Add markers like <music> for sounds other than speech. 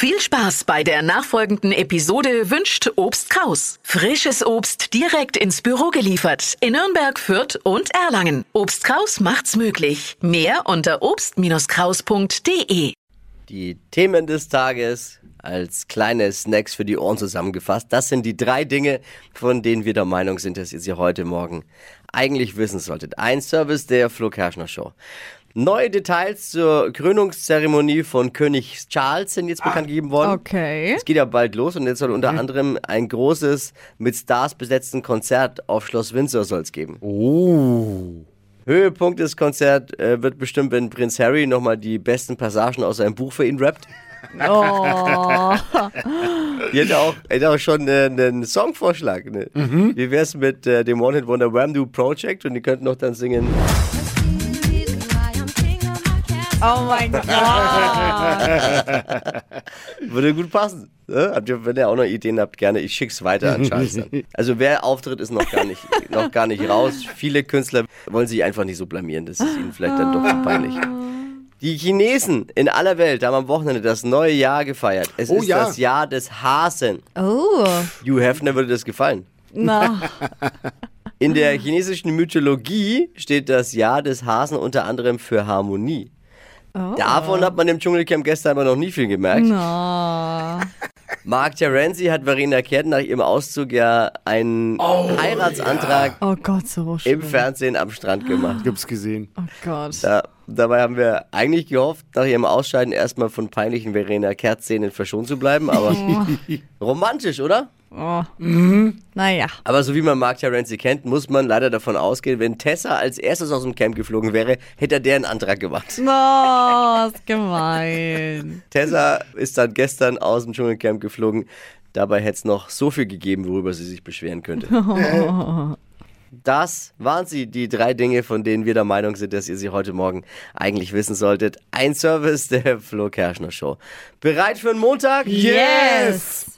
Viel Spaß bei der nachfolgenden Episode wünscht Obst Kraus. Frisches Obst direkt ins Büro geliefert in Nürnberg, Fürth und Erlangen. Obst Kraus macht's möglich. Mehr unter obst-kraus.de. Die Themen des Tages als kleine Snacks für die Ohren zusammengefasst. Das sind die drei Dinge, von denen wir der Meinung sind, dass ihr sie heute Morgen eigentlich wissen solltet. Ein Service der Flo Kerschner Show. Neue Details zur Krönungszeremonie von König Charles sind jetzt bekannt gegeben worden. Okay. Es geht ja bald los und jetzt soll unter anderem ein großes, mit Stars besetzten Konzert auf Schloss Windsor soll es geben. Oh. Höhepunkt des Konzerts äh, wird bestimmt, wenn Prinz Harry nochmal die besten Passagen aus seinem Buch für ihn rappt. <laughs> Oh. <laughs> Die hätte auch, hätte auch schon äh, einen Songvorschlag. Ne? Wie wär's mit äh, dem One Hit Wonder Wham Do Project und die könnten noch dann singen. Oh mein <laughs> Gott. Würde gut passen. Ne? Habt ihr, wenn ihr auch noch Ideen habt, gerne. Ich schick's weiter an Charles. Also wer auftritt, ist noch gar nicht, <laughs> noch gar nicht raus. Viele Künstler wollen sich einfach nicht so blamieren. Das ist ihnen vielleicht dann doch zu peinlich. Die Chinesen in aller Welt haben am Wochenende das neue Jahr gefeiert. Es Oh ist ja. das Jahr des Hasen. Oh. Hugh Hefner würde das gefallen. Na. In der chinesischen Mythologie steht das Jahr des Hasen unter anderem für Harmonie. Oh. Davon hat man im Dschungelcamp gestern aber noch nie viel gemerkt. Na. <laughs> Mark Terenzi hat Verena Kehrt nach ihrem Auszug ja einen Heiratsantrag Oh Gott, so im. Fernsehen am Strand gemacht. <gasps> Ich hab's gesehen. Oh Gott. Da, dabei haben wir eigentlich gehofft, nach ihrem Ausscheiden erstmal von peinlichen Verena Kehrt-Szenen verschont zu bleiben, aber <laughs> romantisch, oder? Oh. Naja. Aber so wie man Mark Terenzi kennt, muss man leider davon ausgehen, wenn Tessa als erstes aus dem Camp geflogen wäre, hätte er deren Antrag gemacht. Oh, ist gemein. <laughs> Tessa ist dann gestern aus dem Dschungelcamp geflogen. Dabei hätte es noch so viel gegeben, worüber sie sich beschweren könnte. <laughs> Das waren sie, die drei Dinge, von denen wir der Meinung sind, dass ihr sie heute Morgen eigentlich wissen solltet. Ein Service der Flo Kerschner Show. Bereit für einen Montag? Yes.